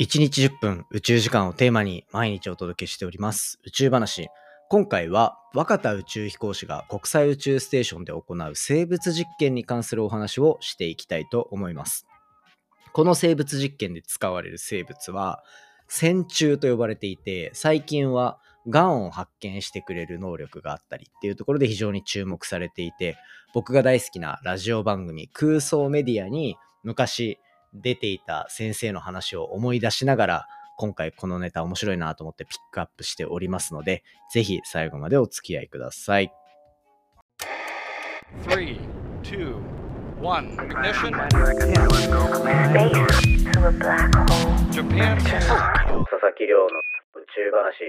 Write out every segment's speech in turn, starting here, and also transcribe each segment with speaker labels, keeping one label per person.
Speaker 1: 1日10分宇宙時間をテーマに毎日お届けしております宇宙話。今回は若田宇宙飛行士が国際宇宙ステーションで行う生物実験に関するお話をしていきたいと思います。この生物実験で使われる生物は線虫と呼ばれていて最近はがんを発見してくれる能力があったりっていうところで非常に注目されていて僕が大好きなラジオ番組空想メディアに昔出ていた先生の話を思い出しながら、今回このネタ面白いなと思ってピックアップしておりますので、ぜひ最後までお付き合いください。3, 2, 1, ignition. Japan. 佐々木亮の宇宙話。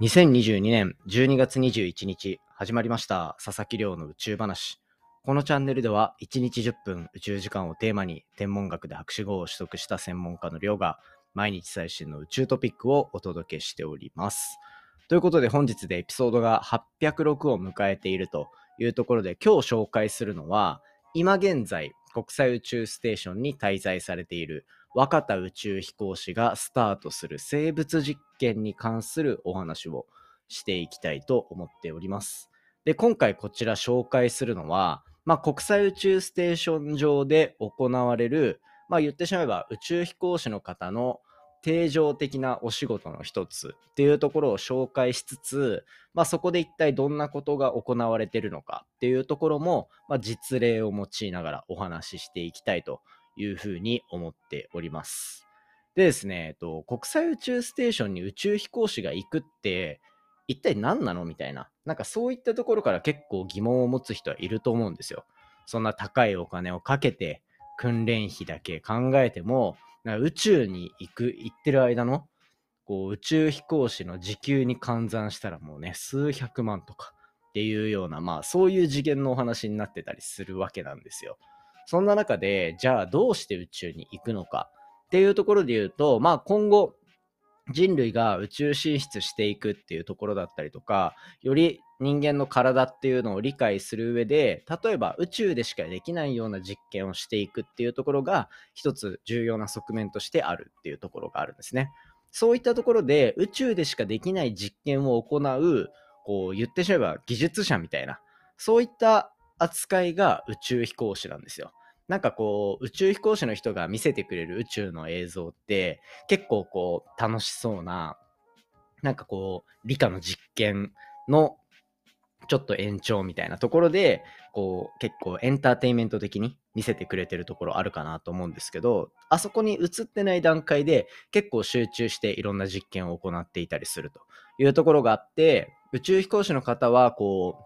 Speaker 1: 2022年12月21日始まりました佐々木亮の宇宙話。このチャンネルでは1日10分宇宙時間をテーマに天文学で博士号を取得した専門家の亮が毎日最新の宇宙トピックをお届けしております。ということで本日でエピソードが806を迎えているというところで今日紹介するのは今現在国際宇宙ステーションに滞在されている若田宇宙飛行士がスタートする生物実験に関するお話をしていきたいと思っております。で、今回こちら紹介するのはまあ、国際宇宙ステーション上で行われる、まあ、言ってしまえば宇宙飛行士の方の定常的なお仕事の一つっていうところを紹介しつつ、まあ、そこで一体どんなことが行われてるのかっていうところも、まあ、実例を用いながらお話ししていきたいというふうに思っております。でですね、えっと、国際宇宙ステーションに宇宙飛行士が行くって一体何なのみたいな。なんかそういったところから結構疑問を持つ人はいると思うんですよ。そんな高いお金をかけて訓練費だけ考えても、宇宙に行く、行ってる間のこう宇宙飛行士の時給に換算したらもうね、数百万とかっていうような、まあそういう次元のお話になってたりするわけなんですよ。そんな中で、じゃあどうして宇宙に行くのかっていうところで言うと、まあ今後、人類が宇宙進出していくっていうところだったりとか、より人間の体っていうのを理解する上で、例えば宇宙でしかできないような実験をしていくっていうところが、一つ重要な側面としてあるっていうところがあるんですね。そういったところで宇宙でしかできない実験を行う、こう言ってしまえば技術者みたいな、そういった扱いが宇宙飛行士なんですよ。なんかこう、宇宙飛行士の人が見せてくれる宇宙の映像って、結構こう、楽しそうな、なんかこう、理科の実験のちょっと延長みたいなところで、こう、結構エンターテインメント的に見せてくれてるところあるかなと思うんですけど、あそこに映ってない段階で結構集中していろんな実験を行っていたりするというところがあって、宇宙飛行士の方は、こ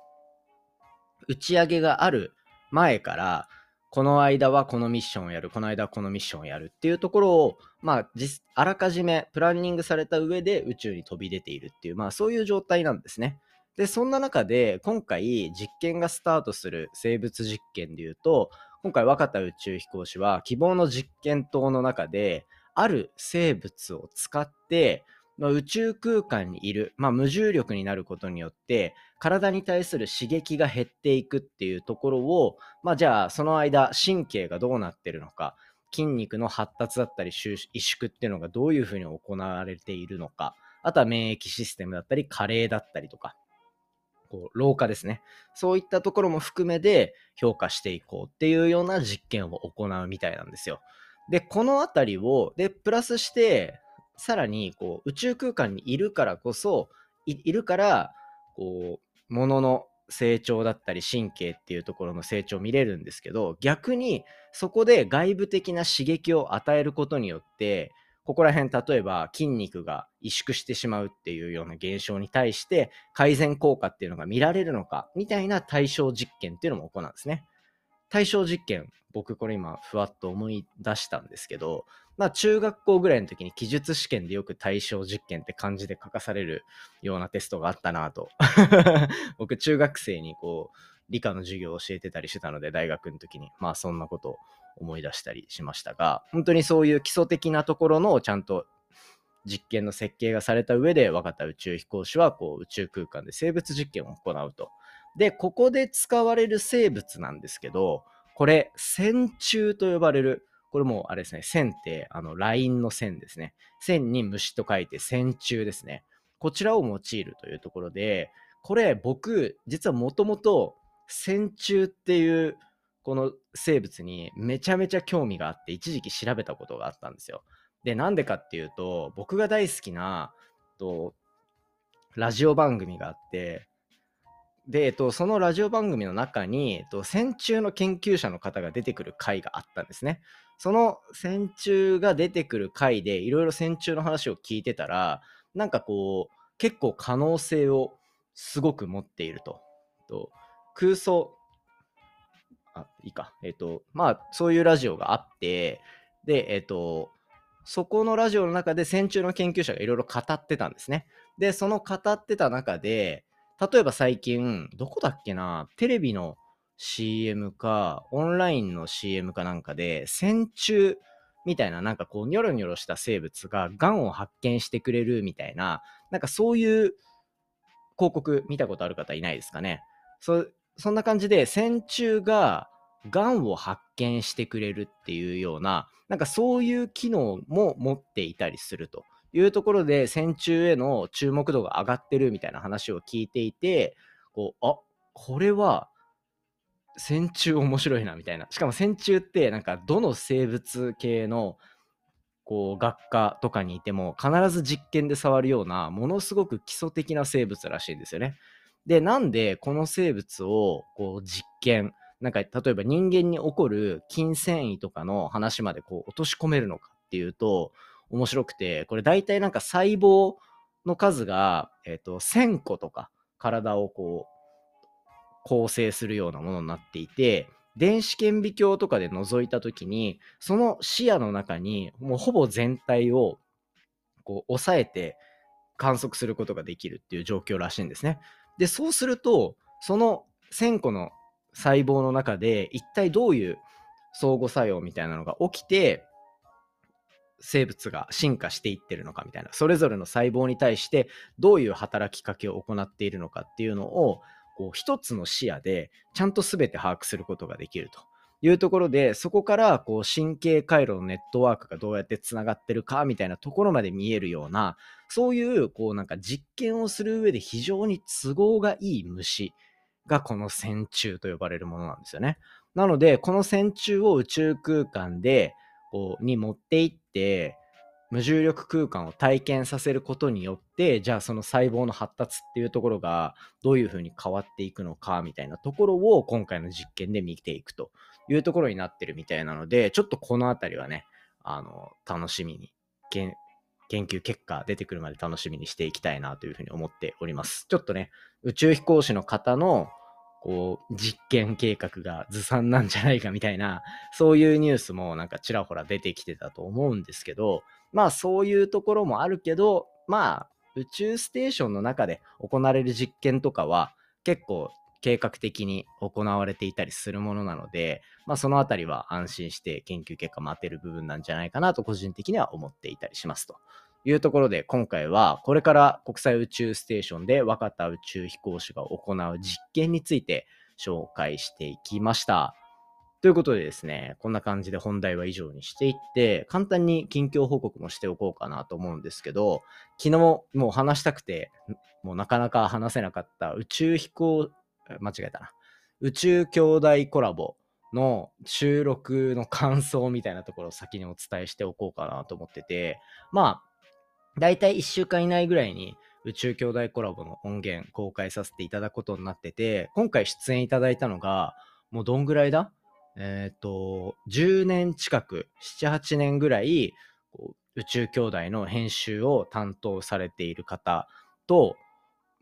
Speaker 1: う、打ち上げがある前から、この間はこのミッションをやる、この間はこのミッションをやるっていうところを、まあ、あらかじめプランニングされた上で宇宙に飛び出ているっていう、まあそういう状態なんですね。で、そんな中で今回実験がスタートする生物実験でいうと、今回若田宇宙飛行士は希望の実験棟の中で、ある生物を使って、まあ、宇宙空間にいる、まあ、無重力になることによって体に対する刺激が減っていくっていうところを、まあ、じゃあその間神経がどうなってるのか筋肉の発達だったり萎縮っていうのがどういうふうに行われているのかあとは免疫システムだったり加齢だったりとかこう老化ですねそういったところも含めて評価していこうっていうような実験を行うみたいなんですよ。でこの辺りをでプラスしてさらにこう宇宙空間にいるからこそいるからこうものの成長だったり神経っていうところの成長を見れるんですけど逆にそこで外部的な刺激を与えることによってここら辺例えば筋肉が萎縮してしまうっていうような現象に対して改善効果っていうのが見られるのかみたいな対象実験っていうのも行うんですね。対象実験僕これ今ふわっと思い出したんですけどまあ中学校ぐらいの時に記述試験でよく対象実験って漢字で書かされるようなテストがあったなと 僕中学生にこう理科の授業を教えてたりしてたので大学の時にまあそんなことを思い出したりしましたが本当にそういう基礎的なところのちゃんと実験の設計がされた上で若田宇宙飛行士はこう宇宙空間で生物実験を行うと。で、ここで使われる生物なんですけど、これ、線虫と呼ばれるこれもあれですね、線ってあの LINE の線ですね。線に虫と書いて線虫ですね。こちらを用いるというところで、これ僕、実はもともと線虫っていうこの生物にめちゃめちゃ興味があって一時期調べたことがあったんですよ。で、なんでかっていうと、僕が大好きなとラジオ番組があって、で、えっと、そのラジオ番組の中に、えっと、線虫の研究者の方が出てくる回があったんですね。その線虫が出てくる回でいろいろ線虫の話を聞いてたら、なんかこう、結構可能性をすごく持っていると。と空想、あ、いいか。えっと、まあ、そういうラジオがあって、で、えっと、そこのラジオの中で線虫の研究者がいろいろ語ってたんですね。で、その語ってた中で、例えば最近、どこだっけな、テレビの CM か、オンラインの CM かなんかで、線虫みたいな、なんかこう、ニョロニョロした生物が癌を発見してくれるみたいな、なんかそういう広告見たことある方いないですかね？そそんな感じで、線虫が癌を発見してくれるっていうような、なんかそういう機能も持っていたりすると。いうところで線虫への注目度が上がってるみたいな話を聞いていて、こう、あ、これは線虫面白いなみたいな。しかも線虫ってなんかどの生物系のこう学科とかにいても必ず実験で触るようなものすごく基礎的な生物らしいんですよね。で、なんでこの生物をこう実験、なんか例えば人間に起こる筋繊維とかの話までこう落とし込めるのかっていうと、面白くて、これ大体なんか細胞の数が、えっ、ー、と、1000個とか体をこう、構成するようなものになっていて、電子顕微鏡とかで覗いた時に、その視野の中にもうほぼ全体をこう抑えて観測することができるっていう状況らしいんですね。で、そうすると、その1000個の細胞の中で一体どういう相互作用みたいなのが起きて、生物が進化していってるのかみたいな、それぞれの細胞に対してどういう働きかけを行っているのかっていうのを、こう一つの視野でちゃんと全て把握することができるというところで、そこからこう神経回路のネットワークがどうやってつながってるかみたいなところまで見えるような、そういうこうなんか実験をする上で非常に都合がいい虫がこの線虫と呼ばれるものなんですよね。なので、この線虫を宇宙空間でこうに持っていって無重力空間を体験させることによってじゃあその細胞の発達っていうところがどういうふうに変わっていくのかみたいなところを今回の実験で見ていくというところになってるみたいなのでちょっとこの辺りはねあの楽しみに研究結果出てくるまで楽しみにしていきたいなというふうに思っております。ちょっとね宇宙飛行士の方のこう、実験計画がずさんなんじゃないかみたいな、そういうニュースもなんかちらほら出てきてたと思うんですけど、まあそういうところもあるけど、まあ宇宙ステーションの中で行われる実験とかは結構計画的に行われていたりするものなので、まあそのあたりは安心して研究結果待てる部分なんじゃないかなと個人的には思っていたりしますと。いうところで今回はこれから国際宇宙ステーションで若田宇宙飛行士が行う実験について紹介していきました。ということでですね、こんな感じで本題は以上にしていって、簡単に近況報告もしておこうかなと思うんですけど、昨日もう話したくて、もうなかなか話せなかった宇宙飛行、間違えたな。宇宙兄弟コラボの収録の感想みたいなところを先にお伝えしておこうかなと思ってて、まあ、大体1週間以内ぐらいに宇宙兄弟コラボの音源公開させていただくことになってて、今回出演いただいたのが、もうどんぐらいだ？えっ、ー、と、10年近く、7、8年ぐらい、宇宙兄弟の編集を担当されている方と、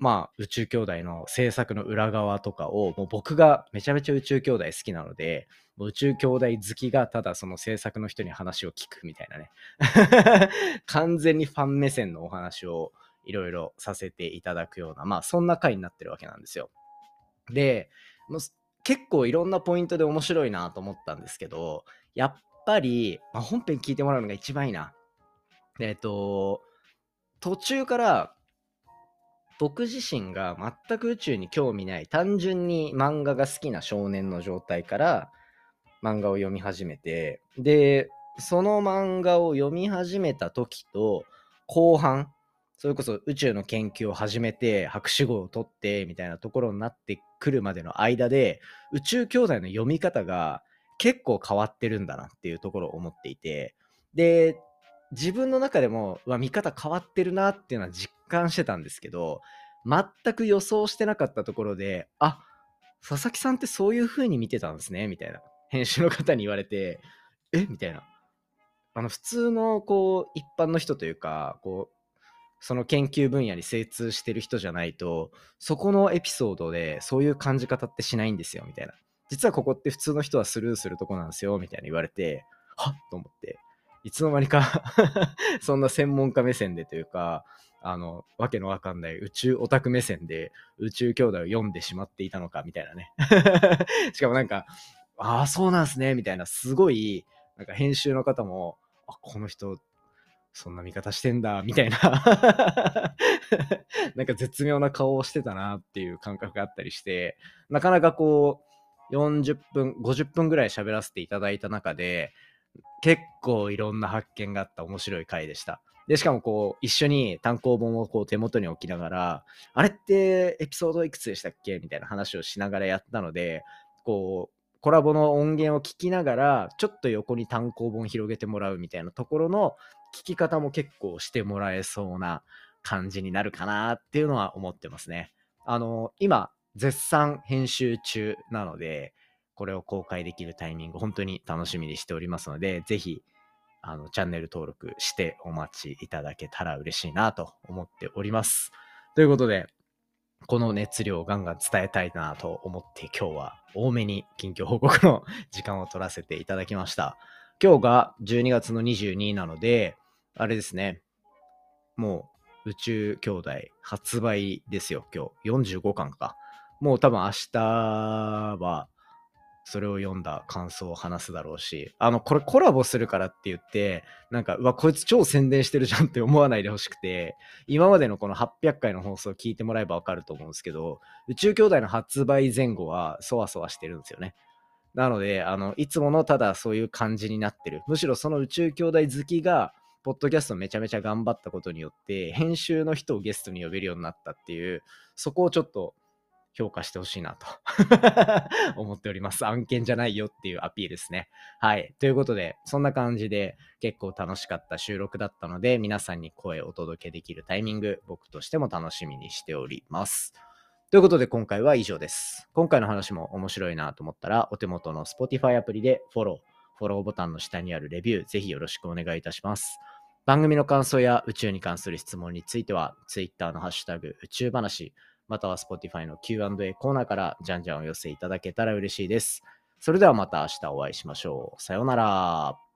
Speaker 1: まあ、宇宙兄弟の制作の裏側とかを、もう僕がめちゃめちゃ宇宙兄弟好きなので、宇宙兄弟好きがただその制作の人に話を聞くみたいなね。完全にファン目線のお話をいろいろさせていただくような、まあそんな回になってるわけなんですよ。で、結構いろんなポイントで面白いなと思ったんですけど、やっぱり、まあ、本編聞いてもらうのが一番いいな。えっ、と、途中から僕自身が全く宇宙に興味ない単純に漫画が好きな少年の状態から漫画を読み始めてでその漫画を読み始めた時と後半それこそ宇宙の研究を始めて博士号を取ってみたいなところになってくるまでの間で宇宙兄弟の読み方が結構変わってるんだなっていうところを思っていてで自分の中でもうわ見方変わってるなっていうのは実感してたんですけど全く予想してなかったところであ佐々木さんってそういう風に見てたんですねみたいな。編集の方に言われてえ？みたいな。あの普通のこう一般の人というかこうその研究分野に精通してる人じゃないとそこのエピソードでそういう感じ方ってしないんですよみたいな。実はここって普通の人はスルーするとこなんですよみたいな言われてはっ？と思って。いつの間にか そんな専門家目線でというかあのわけのわかんない宇宙オタク目線で宇宙兄弟を読んでしまっていたのかみたいなね。しかもなんかああそうなんすねみたいなすごいなんか編集の方もあこの人そんな見方してんだ、みたいな。なんか絶妙な顔をしてたなっていう感覚があったりして、なかなかこう、40分、50分ぐらい喋らせていただいた中で、結構いろんな発見があった面白い回でした。で、しかもこう、一緒に単行本をこう手元に置きながら、あれってエピソードいくつでしたっけみたいな話をしながらやったので、こう、コラボの音源を聞きながら、ちょっと横に単行本広げてもらうみたいなところの聞き方も結構してもらえそうな感じになるかなっていうのは思ってますね。あの、今、絶賛編集中なので、これを公開できるタイミング、本当に楽しみにしておりますので、ぜひ、あの、チャンネル登録してお待ちいただけたら嬉しいなと思っております。ということで、この熱量をガンガン伝えたいなと思って今日は多めに近況報告の時間を取らせていただきました。今日が12月の22日なので、あれですね。もう宇宙兄弟発売ですよ、今日。45巻か。もう多分明日はそれを読んだ感想を話すだろうし、あの、これコラボするからって言って、なんか、うわ、こいつ超宣伝してるじゃんって思わないでほしくて、今までのこの800回の放送を聞いてもらえばわかると思うんですけど、宇宙兄弟の発売前後はそわそわしてるんですよね。なので、あの、いつものただそういう感じになってる。むしろその宇宙兄弟好きが、ポッドキャストめちゃめちゃ頑張ったことによって、編集の人をゲストに呼べるようになったっていう、そこをちょっと評価してほしいなと 思っております。案件じゃないよっていうアピールですね。はい。ということで、そんな感じで結構楽しかった収録だったので、皆さんに声をお届けできるタイミング、僕としても楽しみにしております。ということで今回は以上です。今回の話も面白いなと思ったら、お手元の Spotify アプリでフォロー、フォローボタンの下にあるレビュー、ぜひよろしくお願いいたします。番組の感想や宇宙に関する質問については、Twitter のハッシュタグ宇宙話、または Spotify の Q&A コーナーからじゃんじゃんお寄せいただけたら嬉しいです。それではまた明日お会いしましょう。さようなら。